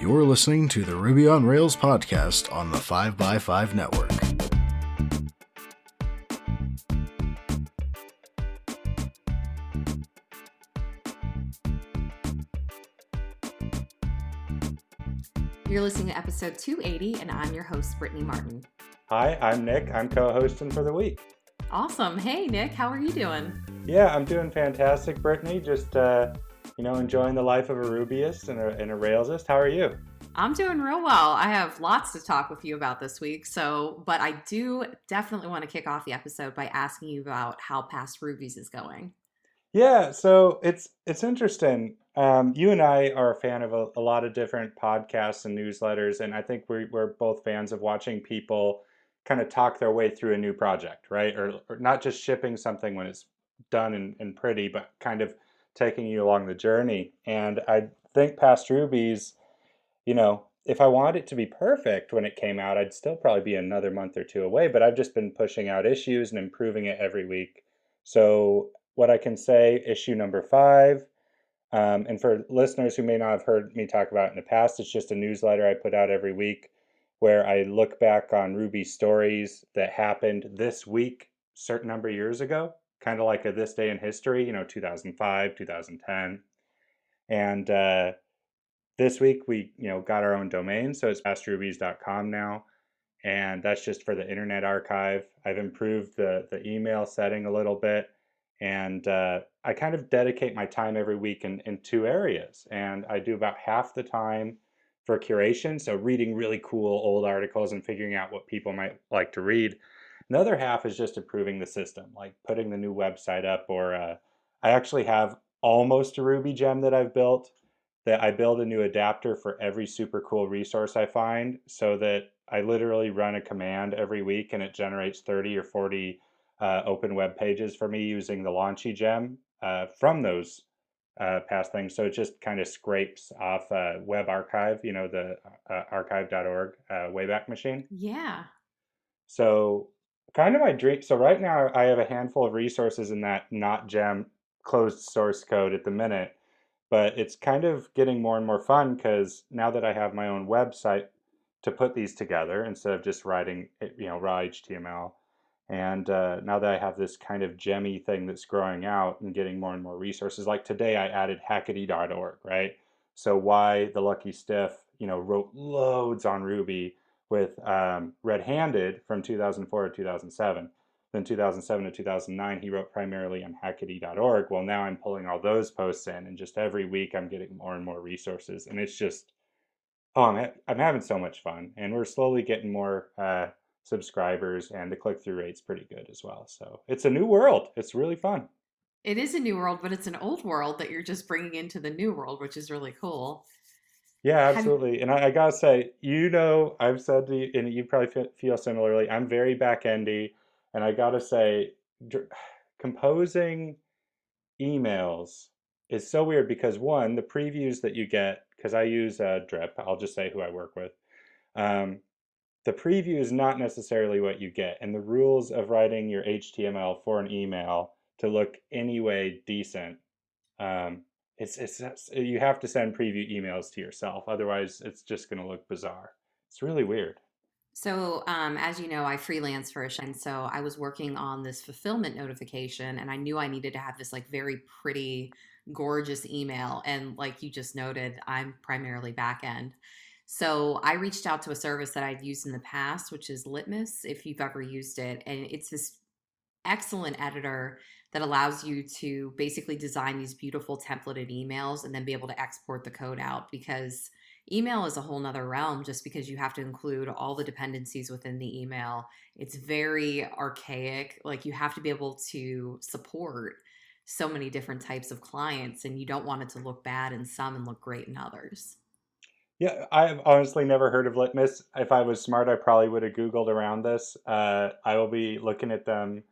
You're listening to the Ruby on Rails podcast on the 5x5 network. You're listening to episode 280, and I'm your host, Brittany Martin. Hi, I'm Nick. I'm co hosting for the week. Awesome. Hey, Nick, how are you doing? Yeah, I'm doing fantastic, Brittany. Just, uh, you know, enjoying the life of a Rubyist and a, and a Railsist. How are you? I'm doing real well. I have lots to talk with you about this week. So, but I do definitely want to kick off the episode by asking you about how past Rubies is going. Yeah, so it's it's interesting. Um, you and I are a fan of a, a, lot of different podcasts and newsletters, and I think we're, we're both fans of watching people kind of talk their way through a new project, right? Or, or not just shipping something when it's done and, and pretty, but kind of taking you along the journey. And I think past Rubies, you know, if I wanted it to be perfect when it came out, I'd still probably be another month or two away. But I've just been pushing out issues and improving it every week. So what I can say, issue number five, um, and for listeners who may not have heard me talk about in the past, it's just a newsletter I put out every week where I look back on Ruby stories that happened this week, certain number of years ago, kind of like a this day in history, you know, 2005, 2010. And uh, this week we, you know, got our own domain, so it's pastrubies.com now. And that's just for the Internet Archive. I've improved the, the email setting a little bit and uh, I kind of dedicate my time every week in, in two areas. And I do about half the time for curation, so reading really cool old articles and figuring out what people might like to read. Another half is just improving the system, like putting the new website up, or uh, I actually have almost a Ruby gem that I've built that I build a new adapter for every super cool resource I find so that I literally run a command every week and it generates 30 or 40 uh, open web pages for me using the Launchy gem uh, from those uh, past things. So it just kind of scrapes off uh, Web Archive, you know, the uh, archive.org uh, Wayback Machine. Yeah. So kind of my dream. So right now I have a handful of resources in that not gem closed source code at the minute, but it's kind of getting more and more fun because now that I have my own website to put these together instead of just writing, you know, raw HTML and uh, now that I have this kind of gemmy thing that's growing out and getting more and more resources, like today I added hackety.org, right? So why the lucky stiff, you know, wrote loads on Ruby with um, Red Handed from 2004 to 2007. Then 2007 to 2009, he wrote primarily on hackety.org. Well, now I'm pulling all those posts in, and just every week I'm getting more and more resources, and it's just, oh, I'm ha- I'm having so much fun, and we're slowly getting more. Uh, subscribers and the click through rate's pretty good as well. So it's a new world. It's really fun. It is a new world, but it's an old world that you're just bringing into the new world, which is really cool. Yeah, absolutely. and I, I, gotta say, you know, I've said to you, and you probably feel similarly. I'm very back endy, and I gotta say, composing emails is so weird because one, the previews that you get, because I use uh, Drip. I'll just say who I work with. Um, the preview is not necessarily what you get. And the rules of writing your HTML for an email to look anyway decent, um, it's, it's, it's, you have to send preview emails to yourself. Otherwise, it's just going to look bizarre. It's really weird. So, um, as you know, I freelance for a and so I was working on this fulfillment notification, and I knew I needed to have this like very pretty, gorgeous email. And like you just noted, I'm primarily back end. So I reached out to a service that I've used in the past, which is Litmus, if you've ever used it. And it's this excellent editor that allows you to basically design these beautiful templated emails and then be able to export the code out because email is a whole nother realm just because you have to include all the dependencies within the email. It's very archaic. Like you have to be able to support so many different types of clients and you don't want it to look bad in some and look great in others. Yeah, I've honestly never heard of Litmus. If I was smart, I probably would have Googled around this. Uh, I will be looking at them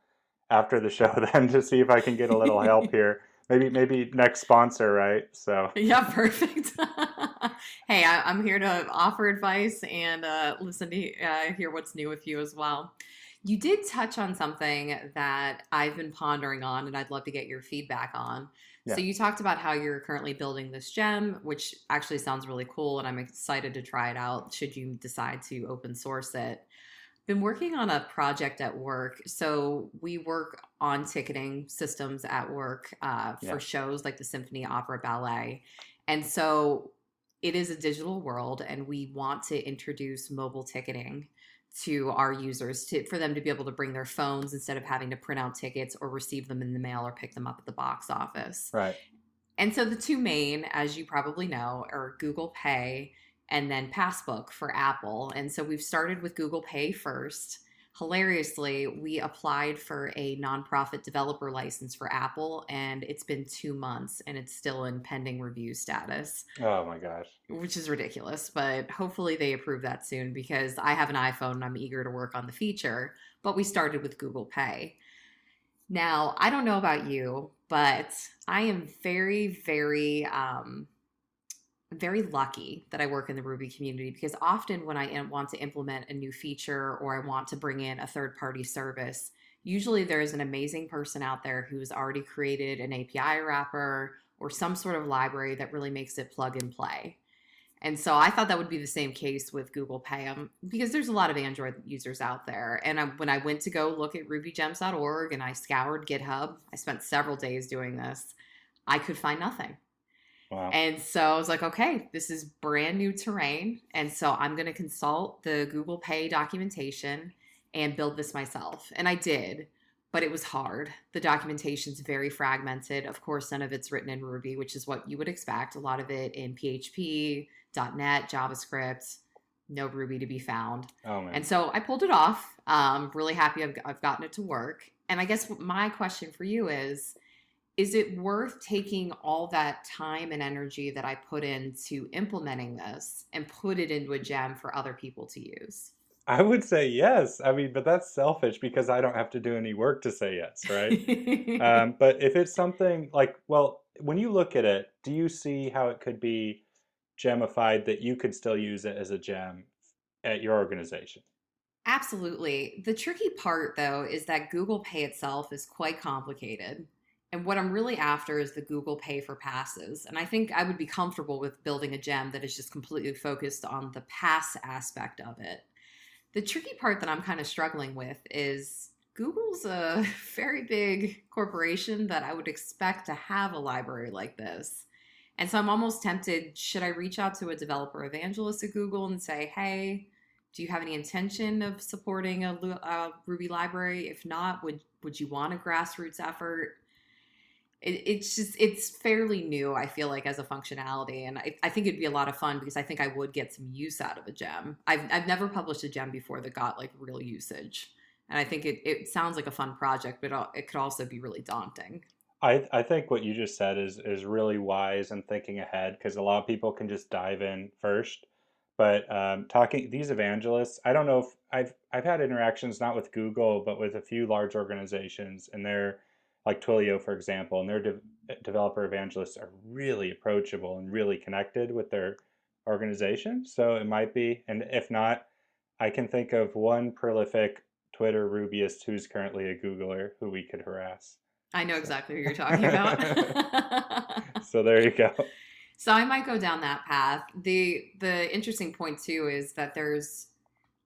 after the show then to see if I can get a little help here. Maybe maybe next sponsor, right? So yeah, perfect. hey, I, am here to offer advice and uh, listen to uh, hear what's new with you as well. You did touch on something that I've been pondering on, and I'd love to get your feedback on. Yeah. So, you talked about how you're currently building this gem, which actually sounds really cool, and I'm excited to try it out should you decide to open source it. Been working on a project at work. So, we work on ticketing systems at work uh, for Yeah. shows like the Symphony Opera Ballet. And so, it is a digital world, and we want to introduce mobile ticketing to our users to for them to be able to bring their phones instead of having to print out tickets or receive them in the mail or pick them up at the box office. Right. And so the two main, as you probably know, are Google Pay and then Passbook for Apple. And so we've started with Google Pay first. Hilariously, we applied for a nonprofit developer license for Apple, and it's been two months and it's still in pending review status Oh my gosh. which is ridiculous, but hopefully they approve that soon because I have an iPhone and I'm eager to work on the feature. But we started with Google Pay. Now, I don't know about you, but I am very, very, um, very lucky that I work in the Ruby community because often when I want to implement a new feature or I want to bring in a third party service, usually there is an amazing person out there who's already created an API wrapper or some sort of library that really makes it plug and play. And so I thought that would be the same case with Google Pay um, because there's a lot of Android users out there. And I, when I went to go look at rubygems.org and I scoured GitHub, I spent several days doing this, I could find nothing. Wow. And so I was like, okay, this is brand new terrain. And so I'm going to consult the Google Pay documentation and build this myself. And I did, but it was hard. The documentation's very fragmented. Of course, none of it's written in Ruby, which is what you would expect. A lot of it in PHP, .NET, JavaScript, no Ruby to be found. oh man. And so I pulled it off. Um, really happy I've, I've gotten it to work. And I guess my question for you is Is it worth taking all that time and energy that I put into implementing this and put it into a gem for other people to use? I would say yes. I mean, but that's selfish because I don't have to do any work to say yes, right? um, but if it's something like, well, when you look at it, do you see how it could be gemified that you could still use it as a gem at your organization? Absolutely. The tricky part, though, is that Google Pay itself is quite complicated. And what I'm really after is the Google Pay for passes. And I think I would be comfortable with building a gem that is just completely focused on the pass aspect of it. The tricky part that I'm kind of struggling with is Google's a very big corporation that I would expect to have a library like this. And so I'm almost tempted should I reach out to a developer evangelist at Google and say, hey, do you have any intention of supporting a, a uh, Ruby library? If not, would would you want a grassroots effort? It, it's just it's fairly new. I feel like as a functionality, and I, I think it'd be a lot of fun because I think I would get some use out of a gem. I've I've never published a gem before that got like real usage, and I think it it sounds like a fun project, but it could also be really daunting. I, I think what you just said is is really wise and thinking ahead because a lot of people can just dive in first. But um, talking these evangelists, I don't know if I've I've had interactions not with Google but with a few large organizations, and they're like Twilio, for example, and their de- eh, developer evangelists are really approachable and really connected with their organization. So it might be, and if not, I can think of one prolific Twitter Rubyist who's currently a Googler who we could harass. I know So- exactly who you're talking about. So there you go. So I might go down that path. The the interesting point too is that there's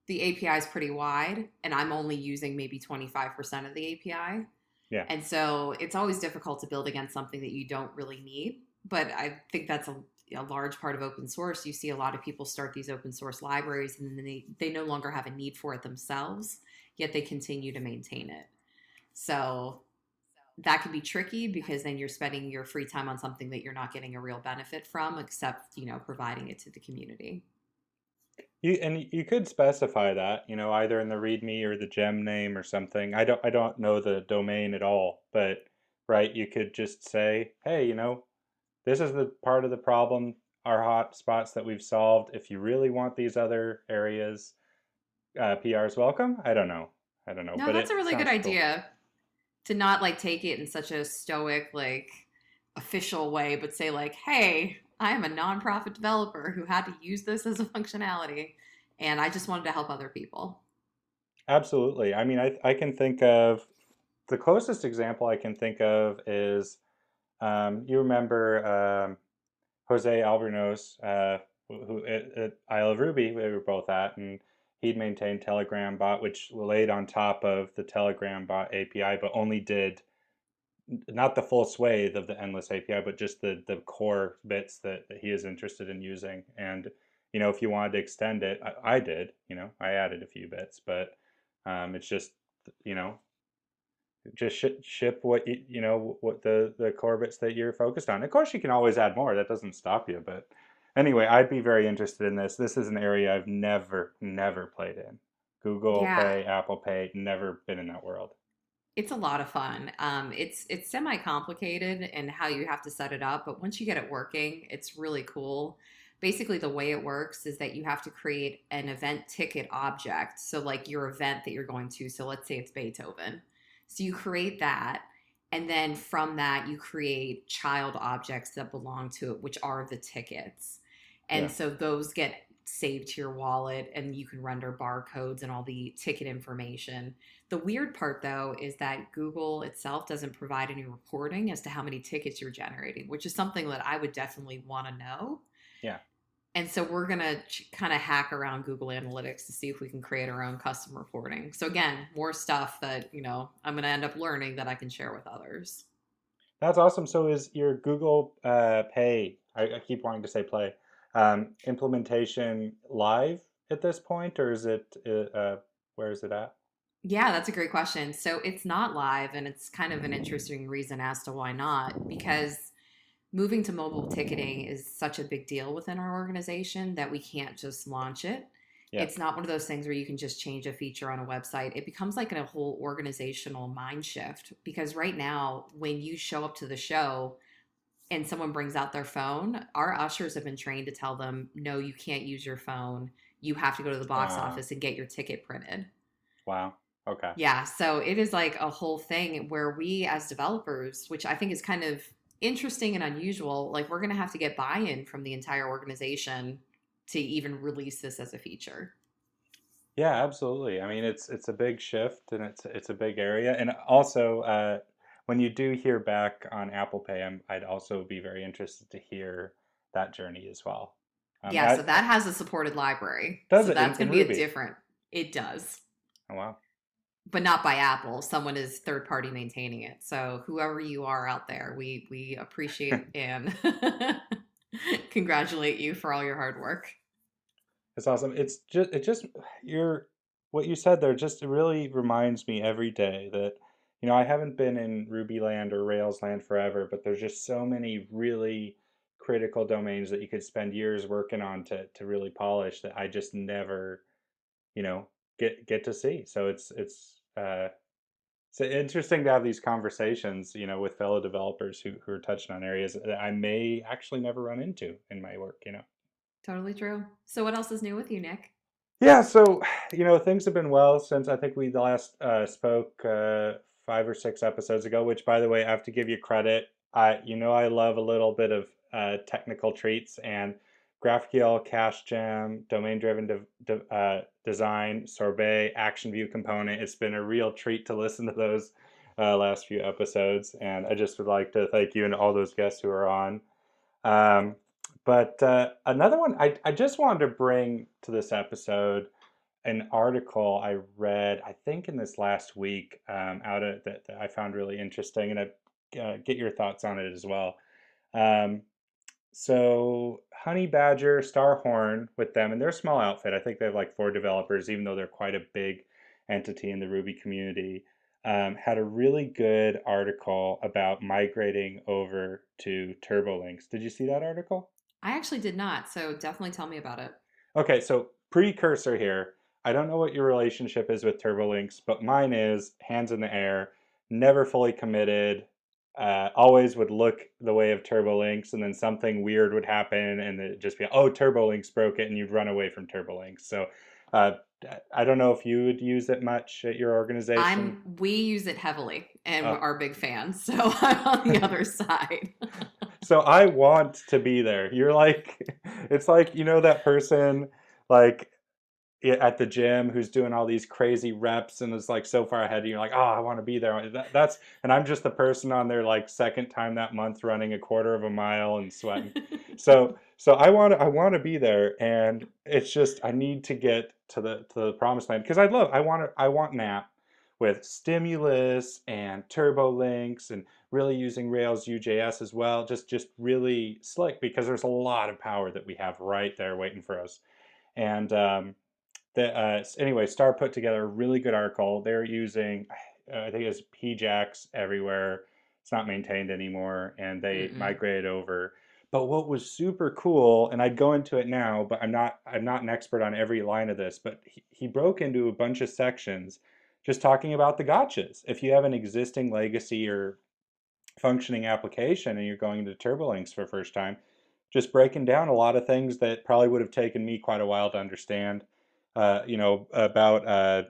the API is pretty wide and I'm only using maybe 25% of the API. Yeah. And so it's always difficult to build against something that you don't really need, but I think that's a, a large part of open source. You see a lot of people start these open source libraries and then they they no longer have a need for it themselves, yet they continue to maintain it. So that can be tricky because then you're spending your free time on something that you're not getting a real benefit from except you know providing it to the community You and you could specify that, you know, either in the README or the gem name or something. I don't I don't know the domain at all, but right, you could just say, hey, you know, this is the part of the problem, our hot spots that we've solved. If you really want these other areas, uh, PR's welcome. I don't know. I don't know. no but that's a really good cool. idea to not like take it in such a stoic like official way but say like hey i am a nonprofit developer who had to use this as a functionality and i just wanted to help other people Absolutely. I mean, I I can think of the closest example I can think of is um, you remember um, Jose Albornoz, uh, who at, at Isle of Ruby, we were both at, and he'd maintained Telegram bot, which laid on top of the Telegram bot API, but only did not the full swathe of the endless API, but just the the core bits that, that he is interested in using. And you know, if you wanted to extend it, I, I did. You know, I added a few bits, but um, it's just you know, just sh- ship what you, you know what the the core bits that you're focused on. Of course, you can always add more. That doesn't stop you. But anyway, I'd be very interested in this. This is an area I've never never played in. Google Yeah. Pay, Apple Pay, never been in that world. It's a lot of fun. Um, it's it's semi complicated in how you have to set it up, but once you get it working, it's really cool. Basically, the way it works is that you have to create an event ticket object. So, like your event that you're going to. So, let's say it's Beethoven. So, you create that, and then from that, you create child objects that belong to it, which are the tickets. And Yeah. so, those get saved to your wallet, and you can render barcodes and all the ticket information. The weird part, though, is that Google itself doesn't provide any reporting as to how many tickets you're generating, which is something that I would definitely want to know. Yeah. And so we're going to kind of hack around Google Analytics to see if we can create our own custom reporting. So, again, more stuff that, you know, I'm going to end up learning that I can share with others. That's awesome. So is your Google uh, Pay, I, I keep wanting to say Play, um, implementation live at this point, or is it, uh, uh, where is it at? Yeah, that's a great question. So it's not live, and it's kind of an interesting reason as to why not. Because moving to mobile ticketing is such a big deal within our organization that we can't just launch it. Yeah. It's not one of those things where you can just change a feature on a website. It becomes like a whole organizational mind shift. Because right now, when you show up to the show and someone brings out their phone, our ushers have been trained to tell them, no, you can't use your phone. You have to go to the box Wow. office and get your ticket printed. Wow. Okay. Yeah, so it is like a whole thing where we as developers, which I think is kind of interesting and unusual, like we're going to have to get buy-in from the entire organization to even release this as a feature. Yeah, absolutely. I mean, it's it's a big shift and it's it's a big area. And also, uh, when you do hear back on Apple Pay, I'm, I'd also be very interested to hear that journey as well. Um, yeah, I- so that has a supported library. Does so it that's going to be a different. It does. oh, wow. But not by Apple. Someone is third party maintaining it. So whoever you are out there, we we appreciate and congratulate you for all your hard work. It's awesome. It's just it just you're what you said there just really reminds me every day that you know I haven't been in Ruby land or Rails land forever, but there's just so many really critical domains that you could spend years working on to to really polish that I just never you know get get to see. So it's it's uh it's interesting to have these conversations, you know, with fellow developers who who are touching on areas that I may actually never run into in my work, you know. Totally true. So what else is new with you, Nick? Yeah, so you know things have been well since I think we last uh, spoke uh, five or six episodes ago. Which, by the way, I have to give you credit. I, you know, I love a little bit of uh, technical treats and GraphQL, Cache Gem, domain-driven de- de- uh, design, Sorbet, Action View component. It's been a real treat to listen to those uh, last few episodes, and I just would like to thank you and all those guests who are on. Um, but uh, another one I, I just wanted to bring to this episode an article I read, I think in this last week, um, out of that, that I found really interesting, and I uh, get your thoughts on it as well. Um, so Honeybadger, Starhorn with them, and they're a small outfit. I think they have like four developers, even though they're quite a big entity in the Ruby community. Um, had a really good article about migrating over to TurboLinks. Did you see that article? I actually did not, so definitely tell me about it. Okay, so precursor here. I don't know what your relationship is with TurboLinks, but mine is hands in the air, never fully committed. Uh, always would look the way of TurboLinks, and then something weird would happen, and it just be, oh, TurboLinks broke it, and you'd run away from TurboLinks. So uh, I don't know if you would use it much at your organization. I'm we use it heavily and Oh. are big fans. So I'm on the other side. so I want to be there. You're like, it's like you know that person, like at the gym who's doing all these crazy reps and is like so far ahead you're like oh i want to be there. That, that's and i'm just the person on their like second time that month running a quarter of a mile and sweating. So so i want to i want to be there and it's just i need to get to the to the promised land because i love i want to i want an app with stimulus and Turbolinks and really using rails ujs as well just just really slick because there's a lot of power that we have right there waiting for us. And um, the, uh, anyway, Starr put together a really good article. They're using, uh, I think it's PJAX everywhere. It's not maintained anymore, and they mm migrated over. But what was super cool, and I'd go into it now, but I'm not I'm not an expert on every line of this, but he, he broke into a bunch of sections just talking about the gotchas. If you have an existing legacy or functioning application and you're going into TurboLinks for the first time, just breaking down a lot of things that probably would have taken me quite a while to understand uh, you know, about uh,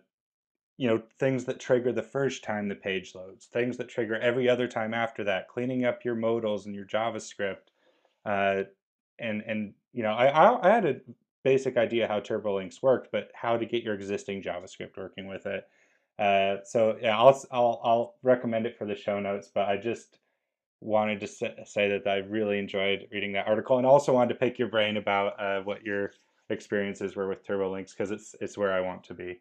you know things that trigger the first time the page loads, things that trigger every other time after that, cleaning up your modals and your JavaScript, uh, and and you know, I I had a basic idea how TurboLinks worked, but how to get your existing JavaScript working with it. Uh, so yeah, I'll, I'll I'll recommend it for the show notes, but I just wanted to say that I really enjoyed reading that article, and also wanted to pick your brain about uh, what your experiences were with TurboLinks because it's it's where I want to be.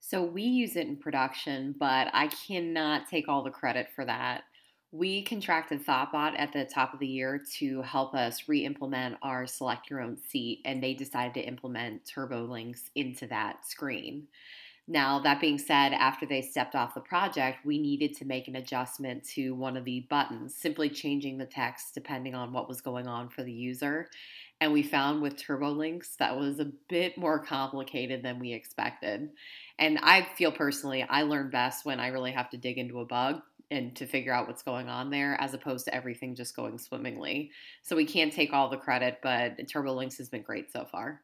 So we use it in production, but I cannot take all the credit for that. We contracted Thoughtbot at the top of the year to help us re-implement our select your own seat, and they decided to implement TurboLinks into that screen. Now, that being said, after they stepped off the project, we needed to make an adjustment to one of the buttons, simply changing the text depending on what was going on for the user. And we found with TurboLinks that was a bit more complicated than we expected. And I feel personally, I learn best when I really have to dig into a bug and to figure out what's going on there as opposed to everything just going swimmingly. So we can't take all the credit, but TurboLinks has been great so far.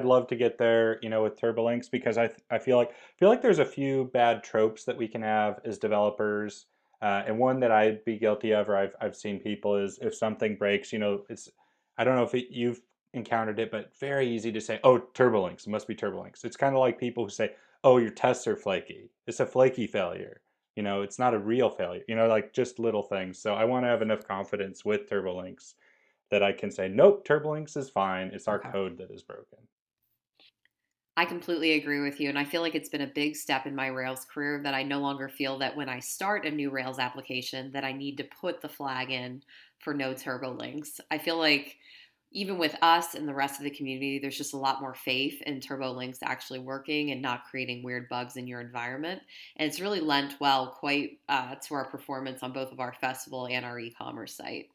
I'd love to get there, you know, with TurboLinks because I I feel like I feel like there's a few bad tropes that we can have as developers. Uh, and one that I'd be guilty of, or I've I've seen people is if something breaks, you know, it's I don't know if it, you've encountered it, but very easy to say, oh, TurboLinks, must be TurboLinks. It's kind of like people who say, oh, your tests are flaky. It's a flaky failure. You know, it's not a real failure. You know, like just little things. So I want to have enough confidence with TurboLinks that I can say, nope, TurboLinks is fine. It's our okay. code that is broken. I completely agree with you. And I feel like it's been a big step in my Rails career that I no longer feel that when I start a new Rails application that I need to put the flag in for no TurboLinks. I feel like even with us and the rest of the community, there's just a lot more faith in TurboLinks actually working and not creating weird bugs in your environment. And it's really lent well quite uh, to our performance on both of our festival and our e commerce site.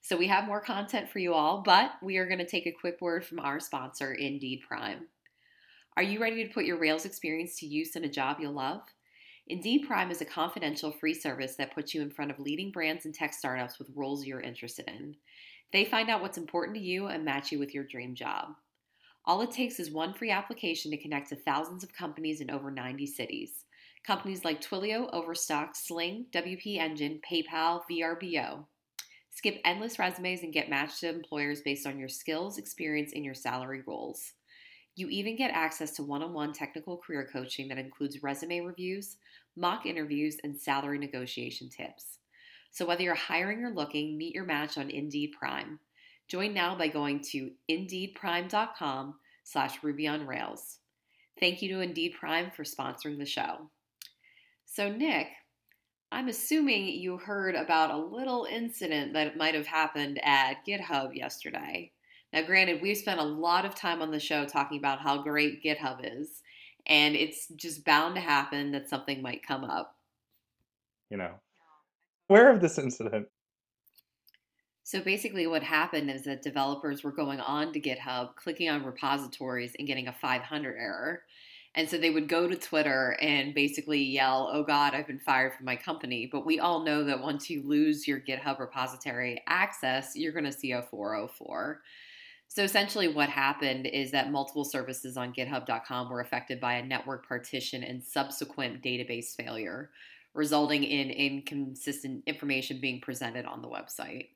So we have more content for you all, but we are going to take a quick word from our sponsor, Indeed Prime. Are you ready to put your Rails experience to use in a job you'll love? Indeed Prime is a confidential free service that puts you in front of leading brands and tech startups with roles you're interested in. They find out what's important to you and match you with your dream job. All it takes is one free application to connect to thousands of companies in over 90 cities. Companies like Twilio, Overstock, Sling, WP Engine, PayPal, VRBO. Skip endless resumes and get matched to employers based on your skills, experience, and your salary goals. You even get access to one on one technical career coaching that includes resume reviews, mock interviews, and salary negotiation tips. So whether you're hiring or looking, meet your match on Indeed Prime. Join now by going to indeedprime.com slash Ruby on Rails. Thank you to Indeed Prime for sponsoring the show. So, Nick, I'm assuming you heard about a little incident that might have happened at GitHub yesterday. Now, granted, we've spent a lot of time on the show talking about how great GitHub is, and it's just bound to happen that something might come up. You know, aware of this incident. So basically, what happened is that developers were going on to GitHub, clicking on repositories, and getting a 500 error. And so they would go to Twitter and basically yell, Oh God, I've been fired from my company. But we all know that once you lose your GitHub repository access, you're going to see a 404. So essentially, what happened is that multiple services on GitHub.com were affected by a network partition and subsequent database failure, resulting in inconsistent information being presented on the website.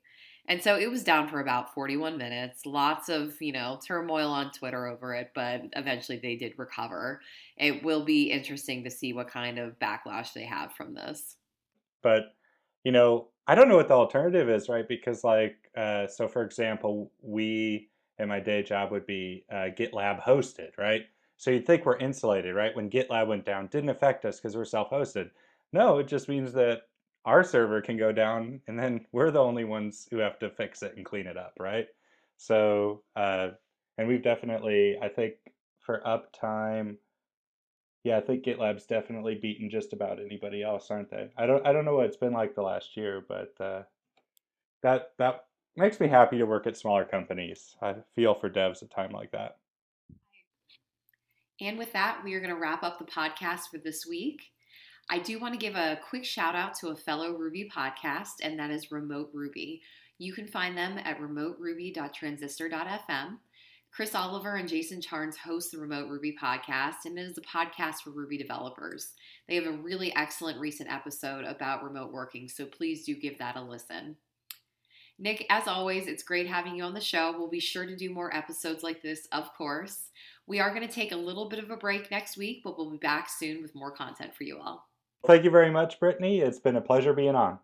And so it was down for about 41 minutes. Lots of, you know, turmoil on Twitter over it, but eventually they did recover. It will be interesting to see what kind of backlash they have from this. But, you know, I don't know what the alternative is, right? Because, like, uh, so for example, we in my day job would be uh, GitLab hosted, right? So you'd think we're insulated, right? When GitLab went down, didn't affect us because we're self-hosted. No, it just means that our server can go down, and then we're the only ones who have to fix it and clean it up, right? So, uh, and we've definitely, I think, for uptime, yeah, I think GitLab's definitely beaten just about anybody else, aren't they? I don't, I don't know what it's been like the last year, but uh, that that makes me happy to work at smaller companies. I feel for devs at time like that. And with that, we are going to wrap up the podcast for this week. I do want to give a quick shout out to a fellow Ruby podcast, and that is Remote Ruby. You can find them at remoteruby.transistor.fm. Chris Oliver and Jason Charnes host the Remote Ruby podcast, and it is a podcast for Ruby developers. They have a really excellent recent episode about remote working, so please do give that a listen. Nick, as always, it's great having you on the show. We'll be sure to do more episodes like this, of course. We are going to take a little bit of a break next week, but we'll be back soon with more content for you all. Thank you very much, Brittany. It's been a pleasure being on.